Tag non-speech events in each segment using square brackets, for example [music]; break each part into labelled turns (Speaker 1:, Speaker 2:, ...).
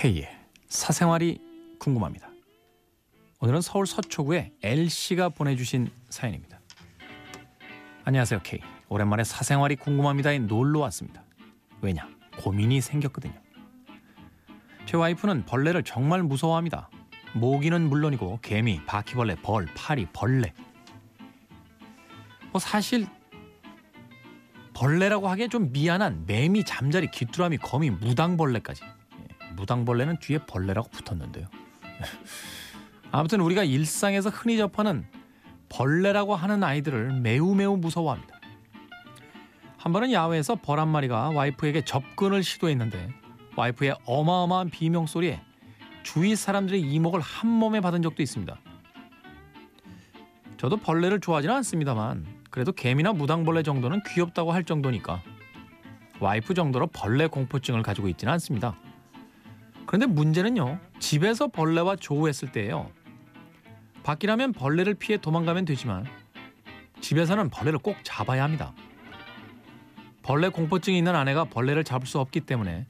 Speaker 1: K의 사생활이 궁금합니다. 오늘은 서울 서초구의 L씨가 보내주신 사연입니다. 안녕하세요 K. 오랜만에 사생활이 궁금합니다에 놀러 왔습니다. 왜냐? 고민이 생겼거든요. 제 와이프는 벌레를 정말 무서워합니다. 모기는 물론이고 개미, 바퀴벌레, 벌, 파리, 벌레. 뭐 사실 벌레라고 하기에 좀 미안한 매미, 잠자리, 귀뚜라미, 거미, 무당벌레까지. 예, 무당벌레는 뒤에 벌레라고 붙었는데요. [laughs] 아무튼 우리가 일상에서 흔히 접하는 벌레라고 하는 아이들을 매우 매우 무서워합니다. 한 번은 야외에서 벌 한 마리가 와이프에게 접근을 시도했는데 와이프의 어마어마한 비명 소리에 주위 사람들의 이목을 한 몸에 받은 적도 있습니다. 저도 벌레를 좋아하지는 않습니다만 그래도 개미나 무당벌레 정도는 귀엽다고 할 정도니까 와이프 정도로 벌레 공포증을 가지고 있지는 않습니다. 그런데 문제는요. 집에서 벌레와 조우했을 때예요. 밖이라면 벌레를 피해 도망가면 되지만 집에서는 벌레를 꼭 잡아야 합니다. 벌레 공포증이 있는 아내가 벌레를 잡을 수 없기 때문에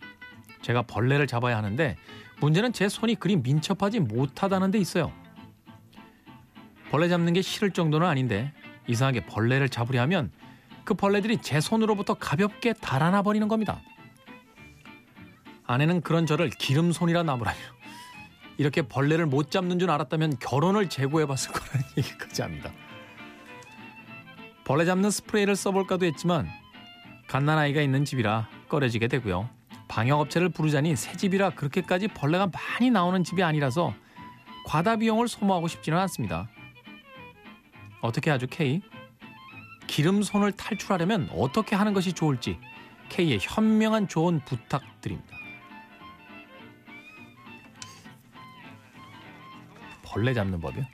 Speaker 1: 제가 벌레를 잡아야 하는데 문제는 제 손이 그리 민첩하지 못하다는 데 있어요. 벌레 잡는 게 싫을 정도는 아닌데 이상하게 벌레를 잡으려 하면 그 벌레들이 제 손으로부터 가볍게 달아나 버리는 겁니다. 아내는 그런 저를 기름손이라 나무라며 이렇게 벌레를 못 잡는 줄 알았다면 결혼을 재고해봤을 거라는 [laughs] 얘기까지 합니다. 벌레 잡는 스프레이를 써볼까도 했지만 갓난아이가 있는 집이라 꺼려지게 되고요. 방역업체를 부르자니 새 집이라 그렇게까지 벌레가 많이 나오는 집이 아니라서 과다 비용을 소모하고 싶지는 않습니다. 어떻게 하죠, K? 기름손을 탈출하려면 어떻게 하는 것이 좋을지 K의 현명한 조언 부탁드립니다. 벌레 잡는 법이요?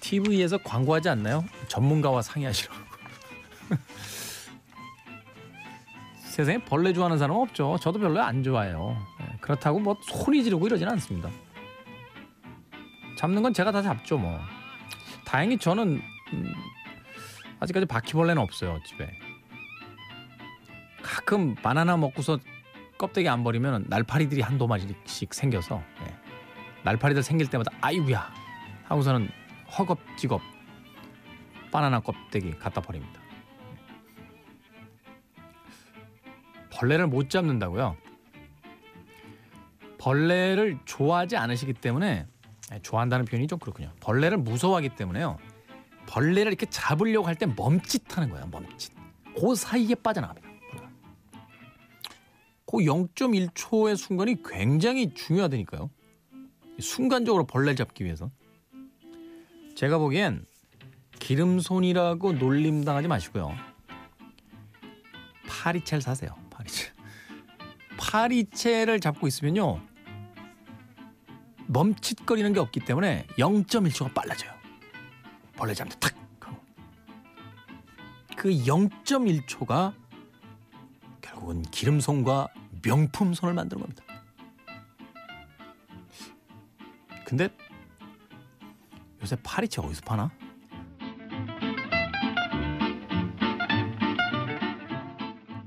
Speaker 1: TV에서 광고하지 않나요? 전문가와 상의하시라고. [laughs] 세상에 벌레 좋아하는 사람 은 없죠. 저도 별로 안 좋아해요. 네, 그렇다고 뭐 소리 지르고 이러지는 않습니다. 잡는 건 제가 다 잡죠, 뭐. 다행히 저는 음, 아직까지 바퀴벌레는 없어요, 집에. 가끔 바나나 먹고서 껍데기 안 버리면 날파리들이 한두 마리씩 생겨서 네. 날파리들 생길 때마다 아이구야 하고서는 허겁지겁 바나나 껍데기 갖다 버립니다. 벌레를 못 잡는다고요? 벌레를 좋아하지 않으시기 때문에 좋아한다는 표현이 좀 그렇군요. 벌레를 무서워하기 때문에요. 벌레를 이렇게 잡으려고 할 때 멈칫하는 거예요. 멈칫. 그 사이에 빠져나갑니다. 그 0.1초의 순간이 굉장히 중요하다니까요. 순간적으로 벌레 잡기 위해서. 제가 보기엔 기름손이라고 놀림당하지 마시고요. 파리채를 사세요. 파리채. 파리채를 잡고 있으면요. 멈칫거리는 게 없기 때문에 0.1초가 빨라져요. 벌레 잡는 탁 하고. 그 0.1초가 결국은 기름손과 명품손을 만드는 겁니다. 근데 요새 파리채 어디서 파나?